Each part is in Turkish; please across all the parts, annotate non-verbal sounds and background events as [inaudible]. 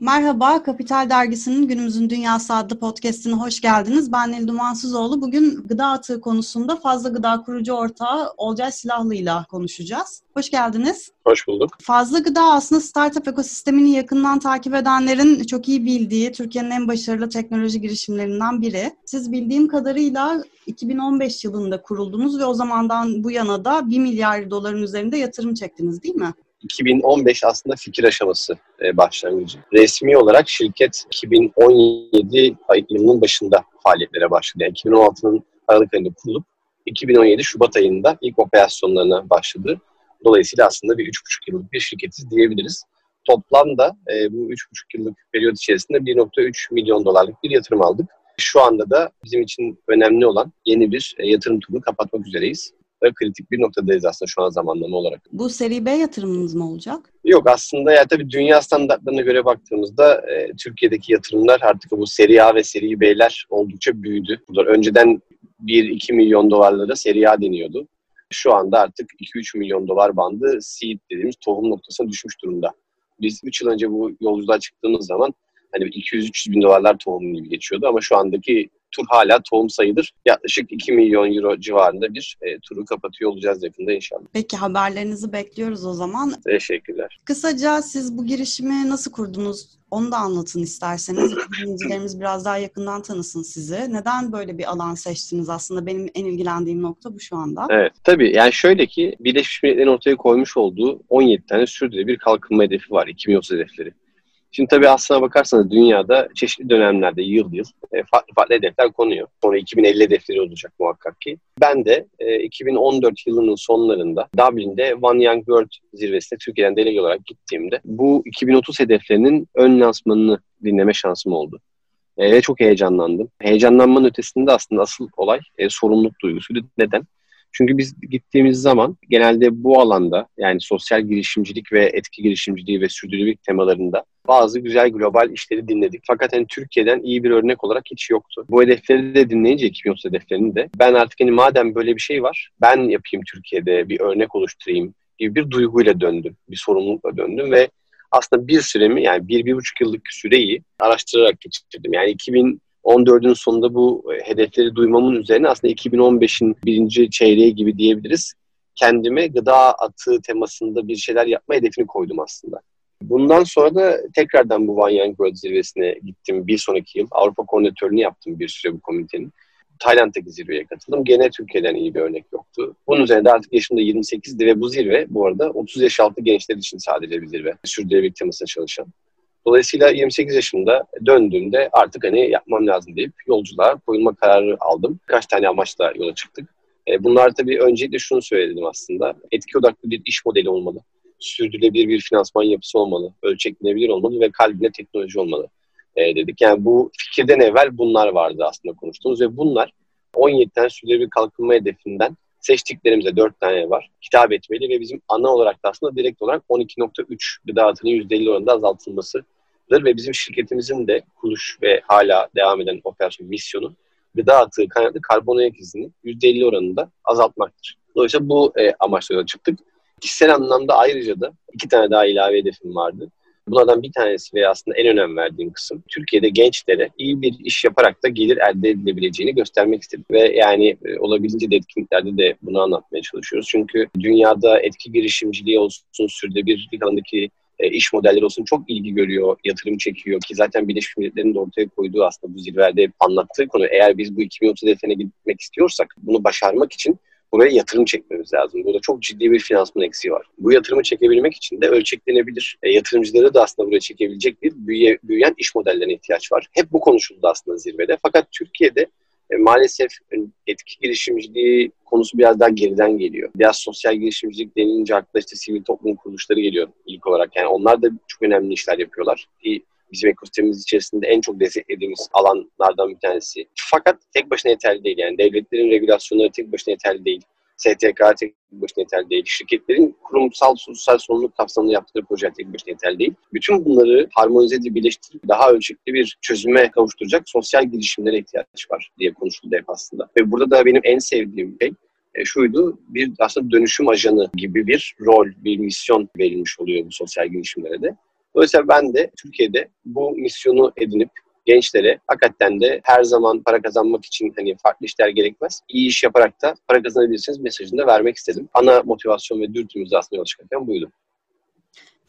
Merhaba, Kapital Dergisi'nin Günümüzün Dünyası adlı podcastine hoş geldiniz. Ben Nil Dumansızoğlu. Bugün gıda atığı konusunda fazla gıda kurucu ortağı Olcay Silahlı ile konuşacağız. Hoş geldiniz. Hoş bulduk. Fazla gıda aslında startup ekosistemini yakından takip edenlerin çok iyi bildiği Türkiye'nin en başarılı teknoloji girişimlerinden biri. Siz bildiğim kadarıyla 2015 yılında kuruldunuz ve o zamandan bu yana da 1 milyar doların üzerinde yatırım çektiniz değil mi? 2015 aslında fikir aşaması e, başlangıcı. Resmi olarak şirket 2017 yılının başında faaliyetlere başladı. Yani 2016'nın Aralık ayında kurulup 2017 Şubat ayında ilk operasyonlarına başladı. Dolayısıyla aslında bir 3,5 yıllık bir şirketiz diyebiliriz. Toplamda e, bu 3,5 yıllık periyot içerisinde 1,3 milyon dolarlık bir yatırım aldık. Şu anda da bizim için önemli olan yeni bir e, yatırım turunu kapatmak üzereyiz ve kritik bir noktadayız aslında şu an zamanlama olarak. Bu seri B yatırımınız mı olacak? Yok aslında ya tabii dünya standartlarına göre baktığımızda e, Türkiye'deki yatırımlar artık bu seri A ve seri B'ler oldukça büyüdü. Bunlar önceden 1-2 milyon dolarlara seri A deniyordu. Şu anda artık 2-3 milyon dolar bandı seed dediğimiz tohum noktasına düşmüş durumda. Biz 3 yıl önce bu yolculuğa çıktığımız zaman hani 200-300 bin dolarlar tohum gibi geçiyordu ama şu andaki tur hala tohum sayıdır. Yaklaşık 2 milyon euro civarında bir e, turu kapatıyor olacağız yakında inşallah. Peki haberlerinizi bekliyoruz o zaman. Teşekkürler. Kısaca siz bu girişimi nasıl kurdunuz? Onu da anlatın isterseniz. [laughs] Dinleyicilerimiz biraz daha yakından tanısın sizi. Neden böyle bir alan seçtiniz aslında? Benim en ilgilendiğim nokta bu şu anda. Evet. Tabii yani şöyle ki Birleşmiş Milletler'in ortaya koymuş olduğu 17 tane sürdürülebilir kalkınma hedefi var. 2030 hedefleri. Şimdi tabii aslına bakarsanız dünyada çeşitli dönemlerde yıl yıl e, farklı farklı hedefler konuyor. Sonra 2050 hedefleri olacak muhakkak ki. Ben de 2014 e, yılının sonlarında Dublin'de One Young World zirvesine Türkiye'den delege olarak gittiğimde bu 2030 hedeflerinin ön lansmanını dinleme şansım oldu. E, ve çok heyecanlandım. Heyecanlanmanın ötesinde aslında asıl olay sorumluluk duygusuydu. Neden? Çünkü biz gittiğimiz zaman genelde bu alanda yani sosyal girişimcilik ve etki girişimciliği ve sürdürülebilirlik temalarında bazı güzel global işleri dinledik. Fakat hani Türkiye'den iyi bir örnek olarak hiç yoktu. Bu hedefleri de dinleyince 2030 hedeflerini de ben artık hani madem böyle bir şey var ben yapayım Türkiye'de bir örnek oluşturayım gibi bir duyguyla döndüm. Bir sorumlulukla döndüm ve aslında bir süremi yani bir, bir buçuk yıllık süreyi araştırarak geçirdim. Yani 2000 14'ün sonunda bu e, hedefleri duymamın üzerine aslında 2015'in birinci çeyreği gibi diyebiliriz. Kendime gıda atığı temasında bir şeyler yapma hedefini koydum aslında. Bundan sonra da tekrardan bu One Young World zirvesine gittim. Bir sonraki yıl Avrupa koordinatörünü yaptım bir süre bu komitenin. Tayland'daki zirveye katıldım. Gene Türkiye'den iyi bir örnek yoktu. Bunun üzerinde artık yaşım da 28'di ve bu zirve bu arada 30 yaş altı gençler için sadece bir zirve. Sürdürülebilirlik temasına çalışan. Dolayısıyla 28 yaşında döndüğümde artık hani yapmam lazım deyip yolculuğa koyulma kararı aldım. Kaç tane amaçla yola çıktık. E, bunlar tabii öncelikle şunu söyledim aslında. Etki odaklı bir iş modeli olmalı. Sürdürülebilir bir finansman yapısı olmalı. Ölçeklenebilir olmalı ve kalbine teknoloji olmalı e, dedik. Yani bu fikirden evvel bunlar vardı aslında konuştuğumuz ve bunlar 17 tane sürdürülebilir kalkınma hedefinden seçtiklerimizde 4 tane var. Hitap etmeli ve bizim ana olarak da aslında direkt olarak 12.3 gıda atının %50 oranında azaltılmasıdır. Ve bizim şirketimizin de kuruluş ve hala devam eden operasyon misyonu gıda atığı kaynaklı karbon ayak izini %50 oranında azaltmaktır. Dolayısıyla bu e, amaçla yola çıktık. Kişisel anlamda ayrıca da iki tane daha ilave hedefim vardı. Bunlardan bir tanesi ve aslında en önem verdiğim kısım Türkiye'de gençlere iyi bir iş yaparak da gelir elde edilebileceğini göstermek istedim. Ve yani e, olabildiğince de etkinliklerde de bunu anlatmaya çalışıyoruz. Çünkü dünyada etki girişimciliği olsun, sürdürülebilirlik alanındaki e, iş modelleri olsun çok ilgi görüyor, yatırım çekiyor ki zaten Birleşmiş Milletler'in de ortaya koyduğu aslında bu zirvede anlattığı konu. Eğer biz bu 2030 hedefine gitmek istiyorsak bunu başarmak için buraya yatırım çekmemiz lazım. Burada çok ciddi bir finansman eksiği var. Bu yatırımı çekebilmek için de ölçeklenebilir. E, yatırımcıları da aslında buraya çekebilecek bir büyüye, büyüyen iş modellerine ihtiyaç var. Hep bu konuşuldu aslında zirvede. Fakat Türkiye'de e, maalesef etki girişimciliği konusu biraz daha geriden geliyor. Biraz sosyal girişimcilik denilince akla işte sivil toplum kuruluşları geliyor ilk olarak. Yani onlar da çok önemli işler yapıyorlar. Bizim ekosistemimiz içerisinde en çok desteklediğimiz alanlardan bir tanesi. Fakat tek başına yeterli değil. Yani devletlerin regülasyonları tek başına yeterli değil. STK tek başına yeterli değil. Şirketlerin kurumsal sosyal sorumluluk kapsamında yaptıkları projeler tek başına yeterli değil. Bütün bunları harmonize edip birleştirip daha ölçekli bir çözüme kavuşturacak sosyal girişimlere ihtiyaç var diye konuşuldu hep aslında. Ve burada da benim en sevdiğim şey e, şuydu bir aslında dönüşüm ajanı gibi bir rol, bir misyon verilmiş oluyor bu sosyal girişimlere de. Dolayısıyla ben de Türkiye'de bu misyonu edinip gençlere hakikaten de her zaman para kazanmak için hani farklı işler gerekmez. İyi iş yaparak da para kazanabilirsiniz mesajını da vermek istedim. Ana motivasyon ve dürtümüz aslında yol çıkarken buydu.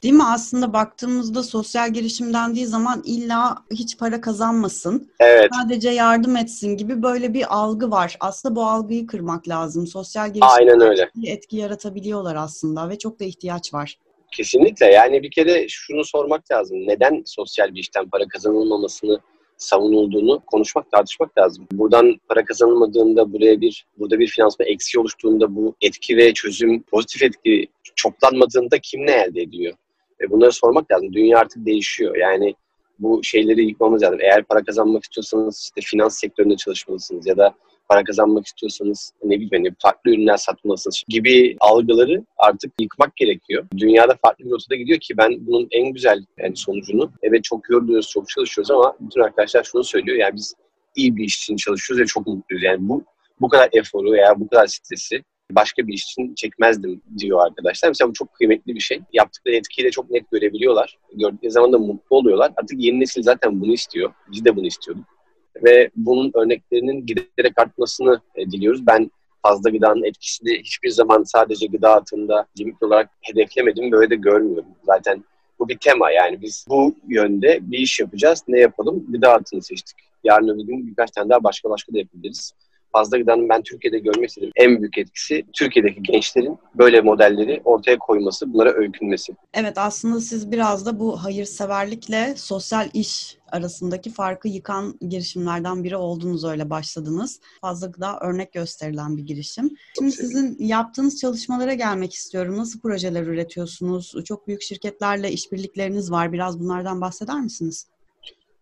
Değil mi? Aslında baktığımızda sosyal girişim dendiği zaman illa hiç para kazanmasın. Evet. Sadece yardım etsin gibi böyle bir algı var. Aslında bu algıyı kırmak lazım. Sosyal girişim Aynen öyle. etki yaratabiliyorlar aslında ve çok da ihtiyaç var. Kesinlikle. Yani bir kere şunu sormak lazım. Neden sosyal bir işten para kazanılmamasını savunulduğunu konuşmak, tartışmak lazım. Buradan para kazanılmadığında buraya bir burada bir finansman eksiği oluştuğunda bu etki ve çözüm pozitif etki çoklanmadığında kim ne elde ediyor? Ve bunları sormak lazım. Dünya artık değişiyor. Yani bu şeyleri yıkmamız lazım. Eğer para kazanmak istiyorsanız işte finans sektöründe çalışmalısınız ya da para kazanmak istiyorsanız ne bileyim hani farklı ürünler satmalısınız gibi algıları artık yıkmak gerekiyor. Dünyada farklı bir rotada gidiyor ki ben bunun en güzel yani sonucunu evet çok yoruluyoruz, çok çalışıyoruz ama bütün arkadaşlar şunu söylüyor yani biz iyi bir iş için çalışıyoruz ve çok mutluyuz. Yani bu bu kadar eforu veya bu kadar stresi başka bir iş için çekmezdim diyor arkadaşlar. Mesela bu çok kıymetli bir şey. Yaptıkları etkiyi de çok net görebiliyorlar. Gördükleri zaman da mutlu oluyorlar. Artık yeni nesil zaten bunu istiyor. Biz de bunu istiyorduk. Ve bunun örneklerinin giderek artmasını e, diliyoruz. Ben fazla gıdanın etkisini hiçbir zaman sadece gıda altında limit olarak hedeflemedim. Böyle de görmüyorum. Zaten bu bir tema yani biz bu yönde bir iş yapacağız. Ne yapalım? Gıda altını seçtik. Yarın öbür gün birkaç tane daha başka başka da yapabiliriz fazla gıdanın ben Türkiye'de görmek istediğim en büyük etkisi Türkiye'deki gençlerin böyle modelleri ortaya koyması, bunlara öykünmesi. Evet aslında siz biraz da bu hayırseverlikle sosyal iş arasındaki farkı yıkan girişimlerden biri oldunuz öyle başladınız. Fazla gıda örnek gösterilen bir girişim. Şimdi sizin yaptığınız çalışmalara gelmek istiyorum. Nasıl projeler üretiyorsunuz? Çok büyük şirketlerle işbirlikleriniz var. Biraz bunlardan bahseder misiniz?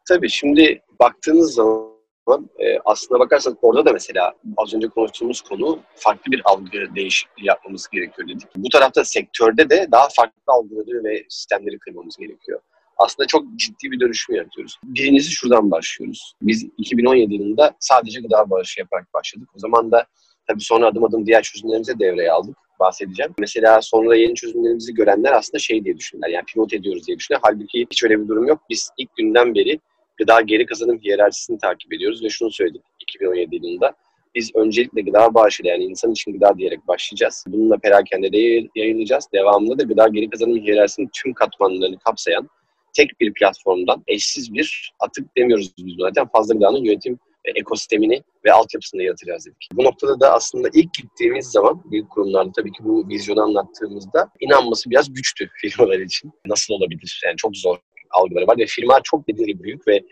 Tabii şimdi baktığınız zaman zaman e, aslına bakarsanız orada da mesela az önce konuştuğumuz konu farklı bir algı değişikliği yapmamız gerekiyor dedik. Bu tarafta sektörde de daha farklı algıları ve sistemleri kırmamız gerekiyor. Aslında çok ciddi bir dönüşüm yaratıyoruz. Birincisi şuradan başlıyoruz. Biz 2017 yılında sadece gıda bağışı yaparak başladık. O zaman da tabii sonra adım adım diğer çözümlerimize devreye aldık bahsedeceğim. Mesela sonra yeni çözümlerimizi görenler aslında şey diye düşünürler. Yani pivot ediyoruz diye düşünürler. Halbuki hiç öyle bir durum yok. Biz ilk günden beri gıda geri kazanım hiyerarşisini takip ediyoruz ve şunu söyledik 2017 yılında. Biz öncelikle gıda bağışıyla yani insan için gıda diyerek başlayacağız. Bununla perakende de yayılacağız. Devamında da gıda geri kazanım hiyerarşisinin tüm katmanlarını kapsayan tek bir platformdan eşsiz bir atık demiyoruz biz zaten fazla gıdanın yönetim ekosistemini ve altyapısını yaratacağız dedik. Bu noktada da aslında ilk gittiğimiz zaman büyük kurumlarda tabii ki bu vizyonu anlattığımızda inanması biraz güçtü firmalar için. Nasıl olabilir? Yani çok zor algıları var ve firma çok dediği büyük ve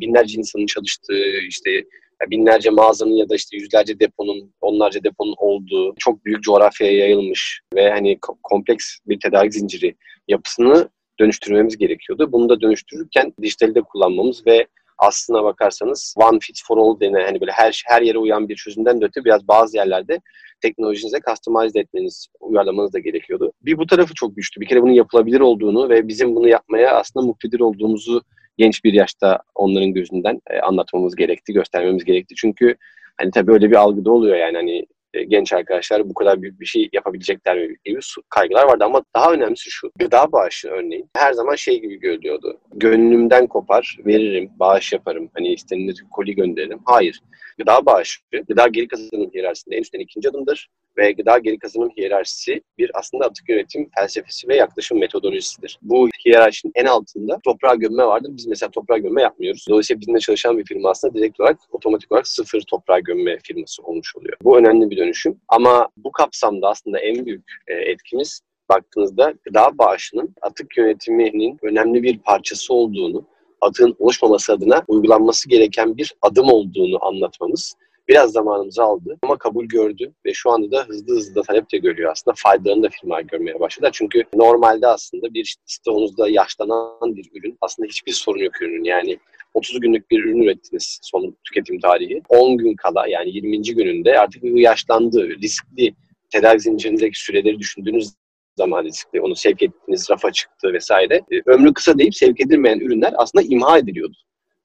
binlerce insanın çalıştığı işte binlerce mağazanın ya da işte yüzlerce deponun, onlarca deponun olduğu çok büyük coğrafyaya yayılmış ve hani kompleks bir tedarik zinciri yapısını dönüştürmemiz gerekiyordu. Bunu da dönüştürürken dijitali de kullanmamız ve aslına bakarsanız one fit for all denen hani böyle her her yere uyan bir çözümden de öte biraz bazı yerlerde teknolojinize customize etmeniz, uyarlamanız da gerekiyordu. Bir bu tarafı çok güçlü. Bir kere bunun yapılabilir olduğunu ve bizim bunu yapmaya aslında muktedir olduğumuzu genç bir yaşta onların gözünden e, anlatmamız gerekti, göstermemiz gerekti. Çünkü hani tabii öyle bir algıda oluyor yani hani genç arkadaşlar bu kadar büyük bir şey yapabilecekler gibi kaygılar vardı ama daha önemlisi şu. Gıda bağışı örneğin her zaman şey gibi görülüyordu. Gönlümden kopar, veririm, bağış yaparım. Hani istenilir koli gönderirim. Hayır. Gıda bağışı, gıda geri kazanım hiyerarşisinde en üstten ikinci adımdır ve gıda geri kazanım hiyerarşisi bir aslında atık yönetim felsefesi ve yaklaşım metodolojisidir. Bu hiyerarşinin en altında toprağa gömme vardır. Biz mesela toprağa gömme yapmıyoruz. Dolayısıyla bizimle çalışan bir firma aslında direkt olarak otomatik olarak sıfır toprağa gömme firması olmuş oluyor. Bu önemli bir dönüşüm. Ama bu kapsamda aslında en büyük e, etkimiz baktığınızda gıda bağışının atık yönetiminin önemli bir parçası olduğunu, atığın oluşmaması adına uygulanması gereken bir adım olduğunu anlatmamız Biraz zamanımızı aldı ama kabul gördü ve şu anda da hızlı hızlı da talep de görüyor aslında. Faydalarını da firma görmeye başladı. Çünkü normalde aslında bir stoğunuzda yaşlanan bir ürün aslında hiçbir sorun yok ürünün. Yani 30 günlük bir ürün ürettiniz son tüketim tarihi. 10 gün kala yani 20. gününde artık yaşlandı, riskli tedarik zincirindeki süreleri düşündüğünüz zaman riskli. Onu sevk ettiniz, rafa çıktı vesaire. E, ömrü kısa deyip sevk edilmeyen ürünler aslında imha ediliyordu.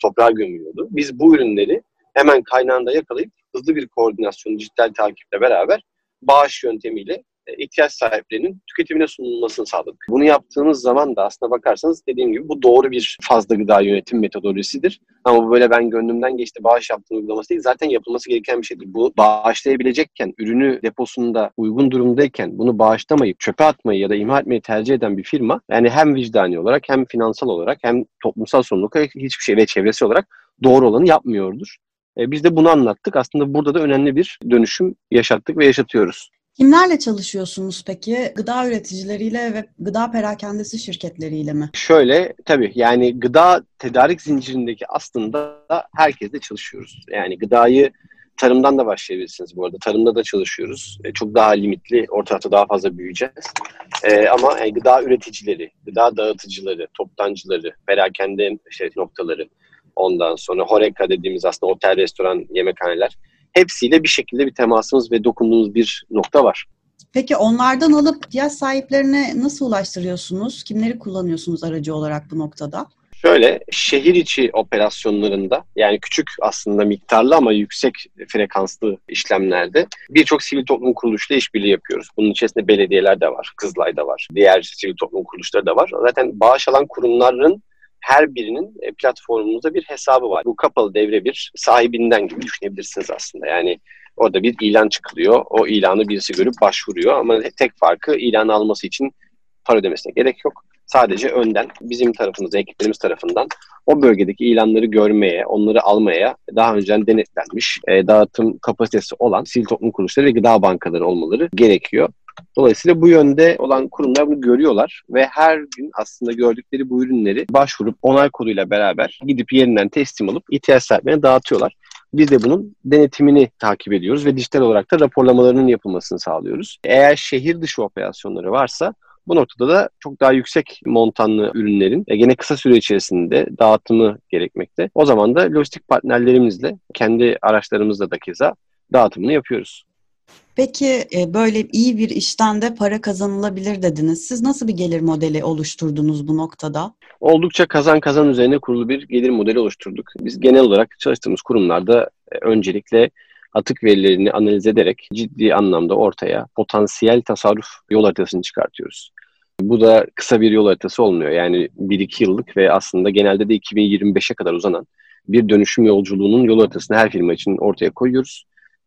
Toprağa gömülüyordu. Biz bu ürünleri hemen kaynağında yakalayıp hızlı bir koordinasyon, dijital takiple beraber bağış yöntemiyle e, ihtiyaç sahiplerinin tüketimine sunulmasını sağladık. Bunu yaptığımız zaman da aslına bakarsanız dediğim gibi bu doğru bir fazla gıda yönetim metodolojisidir. Ama bu böyle ben gönlümden geçti bağış yaptığım uygulaması değil. Zaten yapılması gereken bir şeydir. Bu bağışlayabilecekken, ürünü deposunda uygun durumdayken bunu bağışlamayıp çöpe atmayı ya da imha etmeyi tercih eden bir firma yani hem vicdani olarak hem finansal olarak hem toplumsal sorumluluk hiçbir şey ve çevresi olarak doğru olanı yapmıyordur. E, biz de bunu anlattık. Aslında burada da önemli bir dönüşüm yaşattık ve yaşatıyoruz. Kimlerle çalışıyorsunuz peki? Gıda üreticileriyle ve gıda perakendesi şirketleriyle mi? Şöyle tabii yani gıda tedarik zincirindeki aslında herkesle çalışıyoruz. Yani gıdayı tarımdan da başlayabilirsiniz bu arada. Tarımda da çalışıyoruz. E, çok daha limitli, orta daha fazla büyüyeceğiz. E, ama yani gıda üreticileri, gıda dağıtıcıları, toptancıları, perakende şey, noktaları, ondan sonra Horeca dediğimiz aslında otel, restoran, yemekhaneler hepsiyle bir şekilde bir temasımız ve dokunduğumuz bir nokta var. Peki onlardan alıp ihtiyaç sahiplerine nasıl ulaştırıyorsunuz? Kimleri kullanıyorsunuz aracı olarak bu noktada? Şöyle şehir içi operasyonlarında yani küçük aslında miktarlı ama yüksek frekanslı işlemlerde birçok sivil toplum kuruluşuyla işbirliği yapıyoruz. Bunun içerisinde belediyeler de var, Kızılay'da var, diğer sivil toplum kuruluşları da var. Zaten bağış alan kurumların her birinin e, platformumuzda bir hesabı var. Bu kapalı devre bir sahibinden gibi düşünebilirsiniz aslında. Yani orada bir ilan çıkılıyor. O ilanı birisi görüp başvuruyor ama tek farkı ilan alması için para ödemesine gerek yok. Sadece önden bizim tarafımızda, ekiplerimiz tarafından o bölgedeki ilanları görmeye, onları almaya daha önceden denetlenmiş, e, dağıtım kapasitesi olan sivil toplum kuruluşları ve gıda bankaları olmaları gerekiyor. Dolayısıyla bu yönde olan kurumlar bunu görüyorlar ve her gün aslında gördükleri bu ürünleri başvurup onay koduyla beraber gidip yerinden teslim alıp ihtiyaç sahiplerine dağıtıyorlar. Biz de bunun denetimini takip ediyoruz ve dijital olarak da raporlamalarının yapılmasını sağlıyoruz. Eğer şehir dışı operasyonları varsa bu noktada da çok daha yüksek montanlı ürünlerin gene kısa süre içerisinde dağıtımı gerekmekte. O zaman da lojistik partnerlerimizle, kendi araçlarımızla da keza dağıtımını yapıyoruz. Peki e, böyle iyi bir işten de para kazanılabilir dediniz. Siz nasıl bir gelir modeli oluşturdunuz bu noktada? Oldukça kazan kazan üzerine kurulu bir gelir modeli oluşturduk. Biz genel olarak çalıştığımız kurumlarda e, öncelikle atık verilerini analiz ederek ciddi anlamda ortaya potansiyel tasarruf yol haritasını çıkartıyoruz. Bu da kısa bir yol haritası olmuyor. Yani 1-2 yıllık ve aslında genelde de 2025'e kadar uzanan bir dönüşüm yolculuğunun yol haritasını her firma için ortaya koyuyoruz.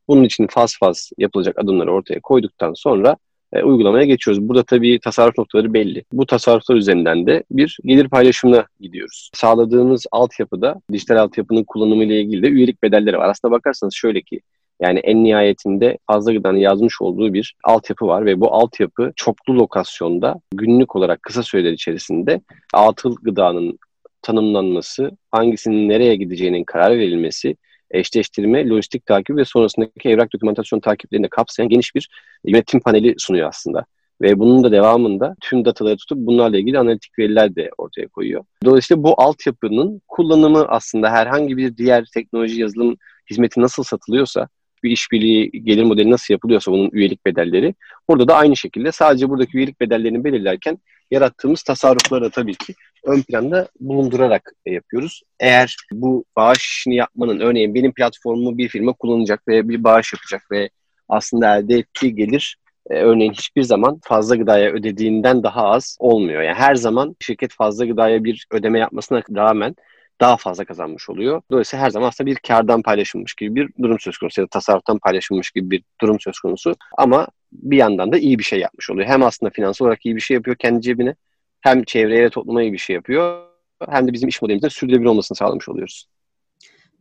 Bunun için faz faz yapılacak adımları ortaya koyduktan sonra e, uygulamaya geçiyoruz. Burada tabii tasarruf noktaları belli. Bu tasarruflar üzerinden de bir gelir paylaşımına gidiyoruz. Sağladığımız altyapıda dijital altyapının kullanımı ile ilgili de üyelik bedelleri var. Aslında bakarsanız şöyle ki yani en nihayetinde fazla gıdanın yazmış olduğu bir altyapı var ve bu altyapı çoklu lokasyonda günlük olarak kısa süreler içerisinde atıl gıdanın tanımlanması, hangisinin nereye gideceğinin karar verilmesi, eşleştirme, lojistik takip ve sonrasındaki evrak dokümantasyon takiplerini kapsayan geniş bir yönetim paneli sunuyor aslında. Ve bunun da devamında tüm dataları tutup bunlarla ilgili analitik veriler de ortaya koyuyor. Dolayısıyla bu altyapının kullanımı aslında herhangi bir diğer teknoloji yazılım hizmeti nasıl satılıyorsa bir işbirliği gelir modeli nasıl yapılıyorsa bunun üyelik bedelleri burada da aynı şekilde sadece buradaki üyelik bedellerini belirlerken yarattığımız tasarrufları da tabii ki ön planda bulundurarak yapıyoruz. Eğer bu bağış işini yapmanın örneğin benim platformumu bir firma kullanacak ve bir bağış yapacak ve aslında elde ettiği gelir e, örneğin hiçbir zaman fazla gıdaya ödediğinden daha az olmuyor. Yani her zaman şirket fazla gıdaya bir ödeme yapmasına rağmen daha fazla kazanmış oluyor. Dolayısıyla her zaman aslında bir kardan paylaşılmış gibi bir durum söz konusu ya da tasarruftan paylaşılmış gibi bir durum söz konusu. Ama bir yandan da iyi bir şey yapmış oluyor. Hem aslında finansal olarak iyi bir şey yapıyor kendi cebine hem çevreye ve topluma iyi bir şey yapıyor hem de bizim iş modelimizde sürdürülebilir olmasını sağlamış oluyoruz.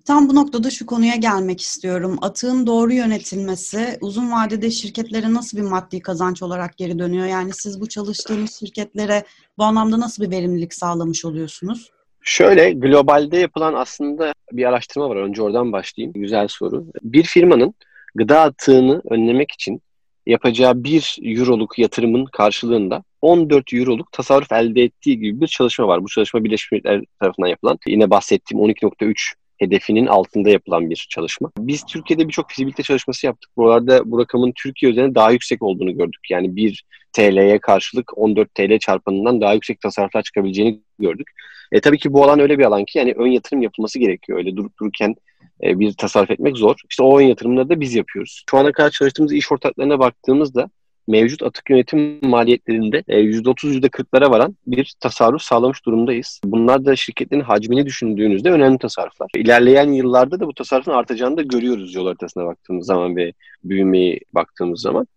Tam bu noktada şu konuya gelmek istiyorum. Atığın doğru yönetilmesi uzun vadede şirketlere nasıl bir maddi kazanç olarak geri dönüyor? Yani siz bu çalıştığınız şirketlere bu anlamda nasıl bir verimlilik sağlamış oluyorsunuz? Şöyle globalde yapılan aslında bir araştırma var. Önce oradan başlayayım. Güzel soru. Bir firmanın gıda atığını önlemek için yapacağı bir euroluk yatırımın karşılığında 14 euroluk tasarruf elde ettiği gibi bir çalışma var. Bu çalışma Birleşmiş Milletler tarafından yapılan. Yine bahsettiğim 12.3 hedefinin altında yapılan bir çalışma. Biz Türkiye'de birçok fizibilite çalışması yaptık. Buralarda bu rakamın Türkiye üzerinde daha yüksek olduğunu gördük. Yani 1 TL'ye karşılık 14 TL çarpanından daha yüksek tasarruflar çıkabileceğini gördük. E, tabii ki bu alan öyle bir alan ki yani ön yatırım yapılması gerekiyor. Öyle durup dururken e, bir tasarruf etmek zor. İşte o ön yatırımları da biz yapıyoruz. Şu ana kadar çalıştığımız iş ortaklarına baktığımızda mevcut atık yönetim maliyetlerinde %30-%40'lara varan bir tasarruf sağlamış durumdayız. Bunlar da şirketlerin hacmini düşündüğünüzde önemli tasarruflar. İlerleyen yıllarda da bu tasarrufun artacağını da görüyoruz yol haritasına baktığımız zaman ve büyümeyi baktığımız zaman.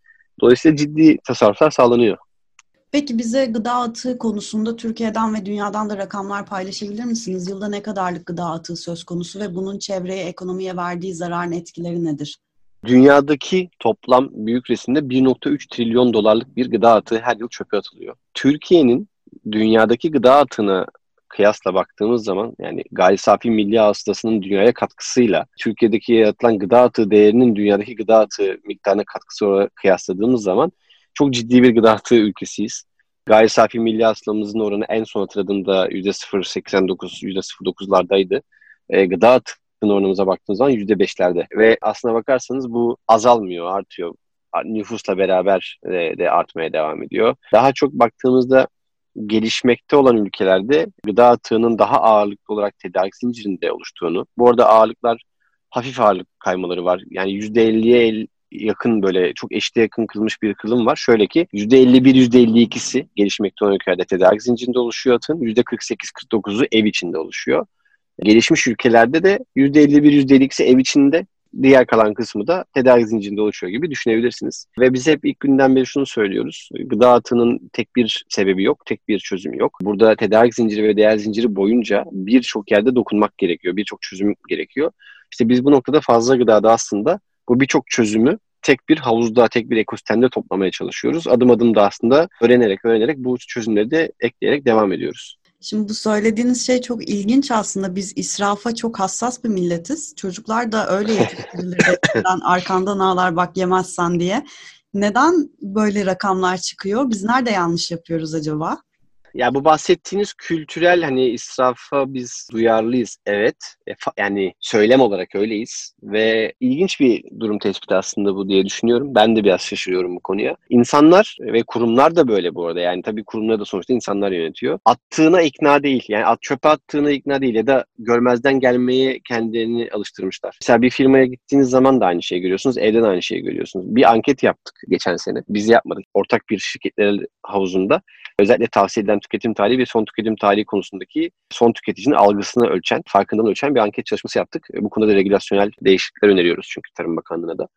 Dolayısıyla ciddi tasarruflar sağlanıyor. Peki bize gıda atığı konusunda Türkiye'den ve dünyadan da rakamlar paylaşabilir misiniz? Yılda ne kadarlık gıda atığı söz konusu ve bunun çevreye, ekonomiye verdiği zararın etkileri nedir? Dünyadaki toplam büyük resimde 1.3 trilyon dolarlık bir gıda atığı her yıl çöpe atılıyor. Türkiye'nin dünyadaki gıda atığına kıyasla baktığımız zaman yani gayri safi milli hasılasının dünyaya katkısıyla Türkiye'deki yaratılan gıda atığı değerinin dünyadaki gıda atığı miktarına katkısı olarak kıyasladığımız zaman çok ciddi bir gıda atığı ülkesiyiz. Gayri safi milli hasılamızın oranı en son hatırladığımda %0.89, %0.9'lardaydı. E, gıda atığının oranımıza baktığımız zaman %5'lerde. Ve aslına bakarsanız bu azalmıyor, artıyor. Nüfusla beraber de, de artmaya devam ediyor. Daha çok baktığımızda gelişmekte olan ülkelerde gıda atığının daha ağırlıklı olarak tedarik zincirinde oluştuğunu, bu arada ağırlıklar hafif ağırlık kaymaları var. Yani %50'ye yakın böyle çok eşite yakın kırılmış bir kırılım var. Şöyle ki %51, %52'si gelişmekte olan ülkelerde tedarik zincirinde oluşuyor atın. %48-49'u ev içinde oluşuyor. Gelişmiş ülkelerde de %51, %52'si ev içinde, diğer kalan kısmı da tedarik zincirinde oluşuyor gibi düşünebilirsiniz. Ve biz hep ilk günden beri şunu söylüyoruz. Gıda atının tek bir sebebi yok, tek bir çözüm yok. Burada tedarik zinciri ve değer zinciri boyunca birçok yerde dokunmak gerekiyor, birçok çözüm gerekiyor. İşte biz bu noktada fazla gıdada aslında bu birçok çözümü tek bir havuzda, tek bir ekosistemde toplamaya çalışıyoruz. Adım adım da aslında öğrenerek öğrenerek bu çözümleri de ekleyerek devam ediyoruz. Şimdi bu söylediğiniz şey çok ilginç aslında. Biz israfa çok hassas bir milletiz. Çocuklar da öyle yetiştirilir. [laughs] arkandan ağlar bak yemezsen diye. Neden böyle rakamlar çıkıyor? Biz nerede yanlış yapıyoruz acaba? Ya bu bahsettiğiniz kültürel hani israfa biz duyarlıyız evet. E, yani söylem olarak öyleyiz ve ilginç bir durum tespiti aslında bu diye düşünüyorum. Ben de biraz şaşırıyorum bu konuya. İnsanlar ve kurumlar da böyle bu arada. Yani tabii kurumları da sonuçta insanlar yönetiyor. Attığına ikna değil. Yani at çöpe attığına ikna değil ya da görmezden gelmeye kendilerini alıştırmışlar. Mesela bir firmaya gittiğiniz zaman da aynı şeyi görüyorsunuz. Evden aynı şeyi görüyorsunuz. Bir anket yaptık geçen sene. Biz yapmadık. Ortak bir şirketler havuzunda özellikle tavsiye edilen tüketim tarihi ve son tüketim tarihi konusundaki son tüketicinin algısını ölçen, farkındalığını ölçen bir anket çalışması yaptık. Bu konuda da regülasyonel değişiklikler öneriyoruz çünkü Tarım Bakanlığı'na da.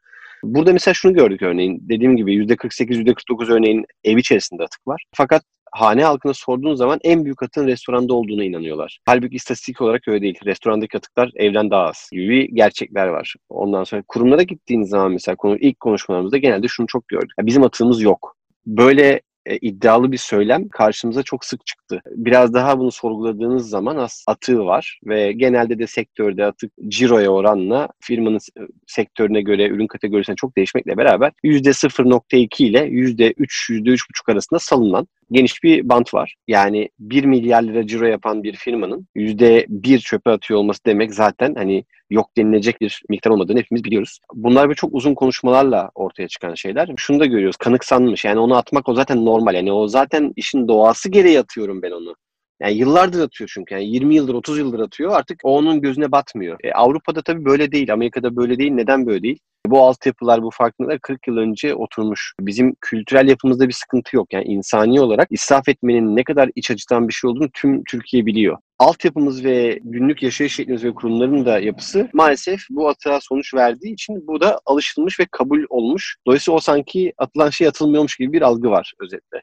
Burada mesela şunu gördük örneğin. Dediğim gibi %48, %49 örneğin ev içerisinde atık var. Fakat hane halkına sorduğun zaman en büyük atığın restoranda olduğuna inanıyorlar. Halbuki istatistik olarak öyle değil. Restorandaki atıklar evden daha az gibi gerçekler var. Ondan sonra kurumlara gittiğiniz zaman mesela konu, ilk konuşmalarımızda genelde şunu çok gördük. Ya bizim atığımız yok. Böyle e, iddialı bir söylem karşımıza çok sık çıktı. Biraz daha bunu sorguladığınız zaman az atığı var ve genelde de sektörde atık ciroya oranla firmanın e, sektörüne göre ürün kategorisine çok değişmekle beraber %0.2 ile %3, %3.5 arasında salınan geniş bir bant var. Yani 1 milyar lira ciro yapan bir firmanın %1 çöpe atıyor olması demek zaten hani yok denilecek bir miktar olmadığını hepimiz biliyoruz. Bunlar bir çok uzun konuşmalarla ortaya çıkan şeyler. Şunu da görüyoruz. Kanıksanmış. Yani onu atmak o zaten normal. Yani o zaten işin doğası gereği atıyorum ben onu. Yani yıllardır atıyor çünkü. Yani 20 yıldır, 30 yıldır atıyor. Artık o onun gözüne batmıyor. E, Avrupa'da tabii böyle değil. Amerika'da böyle değil. Neden böyle değil? Bu altyapılar, bu farkındalıklar 40 yıl önce oturmuş. Bizim kültürel yapımızda bir sıkıntı yok. Yani insani olarak israf etmenin ne kadar iç acıtan bir şey olduğunu tüm Türkiye biliyor. Altyapımız ve günlük yaşayış şeklimiz ve kurumların da yapısı maalesef bu atığa sonuç verdiği için bu da alışılmış ve kabul olmuş. Dolayısıyla o sanki atılan şey atılmıyormuş gibi bir algı var özetle.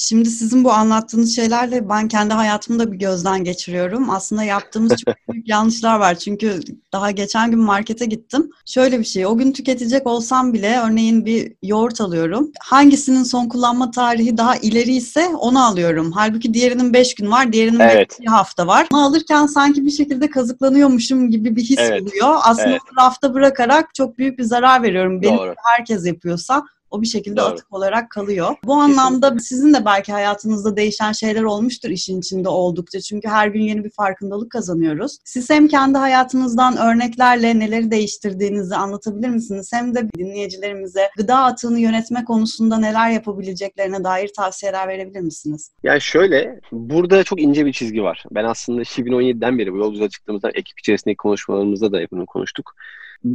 Şimdi sizin bu anlattığınız şeylerle ben kendi hayatımda bir gözden geçiriyorum. Aslında yaptığımız çok [laughs] büyük yanlışlar var. Çünkü daha geçen gün markete gittim. Şöyle bir şey, o gün tüketecek olsam bile örneğin bir yoğurt alıyorum. Hangisinin son kullanma tarihi daha ileri ise onu alıyorum. Halbuki diğerinin 5 gün var, diğerinin evet. bir hafta var. Onu alırken sanki bir şekilde kazıklanıyormuşum gibi bir his evet. oluyor. Aslında evet. rafta bırakarak çok büyük bir zarar veriyorum. Benim Doğru. herkes yapıyorsa o bir şekilde Doğru. atık olarak kalıyor. Bu anlamda sizin de belki hayatınızda değişen şeyler olmuştur işin içinde oldukça. Çünkü her gün yeni bir farkındalık kazanıyoruz. Siz hem kendi hayatınızdan örneklerle neleri değiştirdiğinizi anlatabilir misiniz? Hem de dinleyicilerimize gıda atığını yönetme konusunda neler yapabileceklerine dair tavsiyeler verebilir misiniz? Yani şöyle, burada çok ince bir çizgi var. Ben aslında 2017'den beri bu yolculuğa çıktığımızda ekip içerisindeki konuşmalarımızda da bunu konuştuk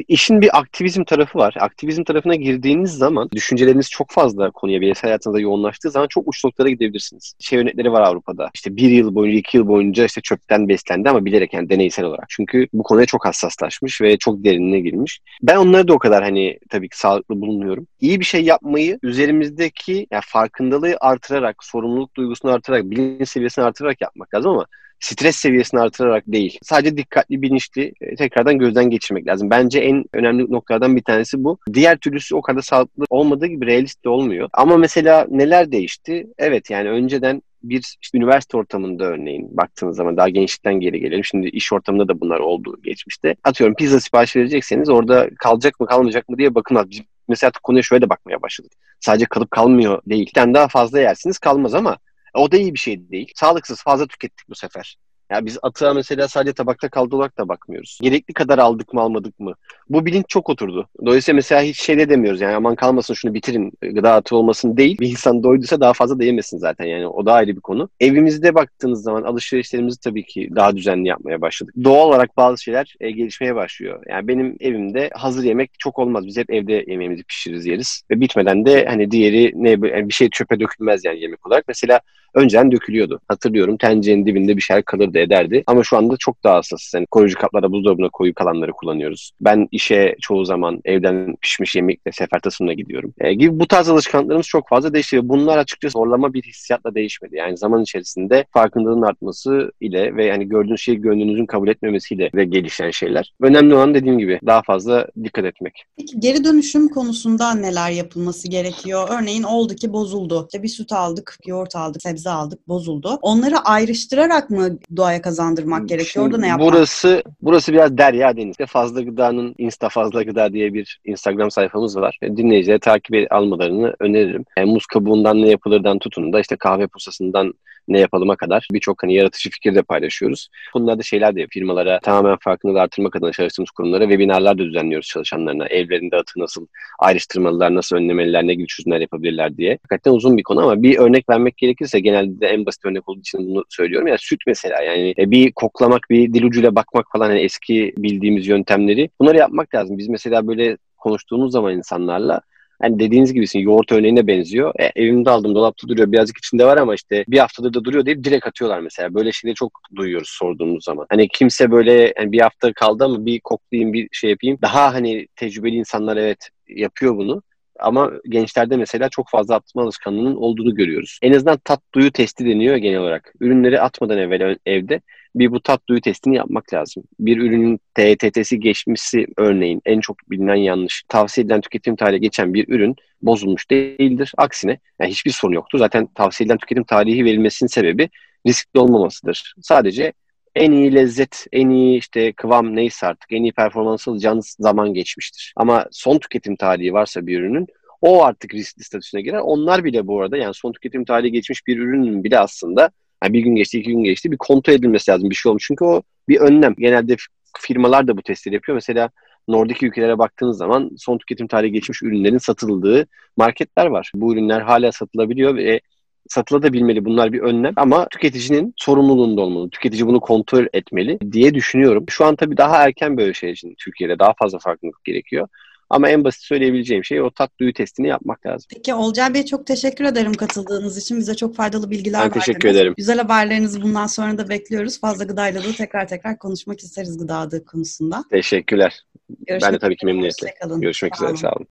İşin bir aktivizm tarafı var. Aktivizm tarafına girdiğiniz zaman düşünceleriniz çok fazla konuya bireysel hayatınızda yoğunlaştığı zaman çok uç noktalara gidebilirsiniz. Şey örnekleri var Avrupa'da. İşte bir yıl boyunca, iki yıl boyunca işte çöpten beslendi ama bilerek yani deneysel olarak. Çünkü bu konuya çok hassaslaşmış ve çok derinine girmiş. Ben onları da o kadar hani tabii ki sağlıklı bulmuyorum. İyi bir şey yapmayı üzerimizdeki yani farkındalığı artırarak, sorumluluk duygusunu artırarak, bilinç seviyesini artırarak yapmak lazım ama stres seviyesini artırarak değil. Sadece dikkatli, bilinçli e, tekrardan gözden geçirmek lazım. Bence en önemli noktalardan bir tanesi bu. Diğer türlüsü o kadar sağlıklı olmadığı gibi realist de olmuyor. Ama mesela neler değişti? Evet yani önceden bir işte üniversite ortamında örneğin baktığınız zaman daha gençlikten geri gelelim. Şimdi iş ortamında da bunlar oldu geçmişte. Atıyorum pizza sipariş verecekseniz orada kalacak mı kalmayacak mı diye bakın. Biz mesela konuya şöyle de bakmaya başladık. Sadece kalıp kalmıyor değil. Yani daha fazla yersiniz kalmaz ama o da iyi bir şey değil. Sağlıksız fazla tükettik bu sefer. Ya biz atığa mesela sadece tabakta kaldı olarak da bakmıyoruz. Gerekli kadar aldık mı almadık mı? Bu bilinç çok oturdu. Dolayısıyla mesela hiç şey de demiyoruz yani aman kalmasın şunu bitirin gıda atığı olmasın değil. Bir insan doyduysa daha fazla da yemesin zaten yani o da ayrı bir konu. Evimizde baktığınız zaman alışverişlerimizi tabii ki daha düzenli yapmaya başladık. Doğal olarak bazı şeyler e, gelişmeye başlıyor. Yani benim evimde hazır yemek çok olmaz. Biz hep evde yemeğimizi pişiririz yeriz. Ve bitmeden de hani diğeri ne yani bir şey çöpe dökülmez yani yemek olarak. Mesela önceden dökülüyordu. Hatırlıyorum tencerenin dibinde bir şeyler kalırdı ederdi. Ama şu anda çok daha hassas. Yani koruyucu kaplara buzdolabına koyup kalanları kullanıyoruz. Ben işe çoğu zaman evden pişmiş yemekle sefer tasımına gidiyorum. E, gibi bu tarz alışkanlıklarımız çok fazla değişti. Bunlar açıkçası zorlama bir hissiyatla değişmedi. Yani zaman içerisinde farkındalığın artması ile ve yani gördüğünüz şeyi gönlünüzün kabul etmemesiyle de gelişen şeyler. Önemli olan dediğim gibi daha fazla dikkat etmek. Peki geri dönüşüm konusunda neler yapılması gerekiyor? Örneğin oldu ki bozuldu. İşte bir süt aldık, yoğurt aldık, sebze sebze aldık bozuldu. Onları ayrıştırarak mı doğaya kazandırmak gerekiyor? Orada ne yapmak? Burası, burası biraz derya deniz. Fazla Gıda'nın Insta Fazla Gıda diye bir Instagram sayfamız var. Dinleyicilere takip almalarını öneririm. Yani muz kabuğundan ne yapılırdan tutun da işte kahve posasından ne yapalıma kadar birçok hani yaratıcı fikir de paylaşıyoruz. Bunlarda şeyler de firmalara tamamen farkındalığı artırmak adına çalıştığımız kurumlara webinarlar da düzenliyoruz çalışanlarına. Evlerinde atı nasıl ayrıştırmalılar, nasıl önlemeliler, ne gibi çözümler yapabilirler diye. Hakikaten uzun bir konu ama bir örnek vermek gerekirse genelde en basit örnek olduğu için bunu söylüyorum. Yani süt mesela yani e, bir koklamak, bir dil ucuyla bakmak falan yani eski bildiğimiz yöntemleri bunları yapmak lazım. Biz mesela böyle konuştuğumuz zaman insanlarla Hani dediğiniz gibisin yoğurt örneğine benziyor. E, evimde aldım dolapta duruyor birazcık içinde var ama işte bir haftadır da duruyor deyip direkt atıyorlar mesela. Böyle şeyleri çok duyuyoruz sorduğumuz zaman. Hani kimse böyle yani bir hafta kaldı ama bir koklayayım bir şey yapayım. Daha hani tecrübeli insanlar evet yapıyor bunu. Ama gençlerde mesela çok fazla atma alışkanlığının olduğunu görüyoruz. En azından tat duyu testi deniyor genel olarak. Ürünleri atmadan evvel evde bir bu tat duyu testini yapmak lazım. Bir ürünün TTT'si geçmişsi örneğin en çok bilinen yanlış. Tavsiye edilen tüketim tarihi geçen bir ürün bozulmuş değildir. Aksine yani hiçbir sorun yoktu. Zaten tavsiye edilen tüketim tarihi verilmesinin sebebi riskli olmamasıdır. Sadece en iyi lezzet, en iyi işte kıvam neyse artık en iyi performans alacağınız zaman geçmiştir. Ama son tüketim tarihi varsa bir ürünün o artık riskli statüsüne girer. Onlar bile bu arada yani son tüketim tarihi geçmiş bir ürünün bile aslında yani bir gün geçti, iki gün geçti bir kontrol edilmesi lazım bir şey olmuş. Çünkü o bir önlem. Genelde firmalar da bu testleri yapıyor. Mesela Nordik ülkelere baktığınız zaman son tüketim tarihi geçmiş ürünlerin satıldığı marketler var. Bu ürünler hala satılabiliyor ve satılabilmeli. Bunlar bir önlem ama tüketicinin sorumluluğunda olmalı. Tüketici bunu kontrol etmeli diye düşünüyorum. Şu an tabii daha erken böyle şey için Türkiye'de daha fazla farkındalık gerekiyor. Ama en basit söyleyebileceğim şey o tat duyu testini yapmak lazım. Peki Olcay Bey çok teşekkür ederim katıldığınız için. Bize çok faydalı bilgiler ben verdiniz. teşekkür ederim. Güzel haberlerinizi bundan sonra da bekliyoruz. Fazla gıdayla da tekrar tekrar konuşmak isteriz gıda adı konusunda. Teşekkürler. Görüşmek ben de tabii ki memnuniyetle. Görüşmek üzere. Sağ olun.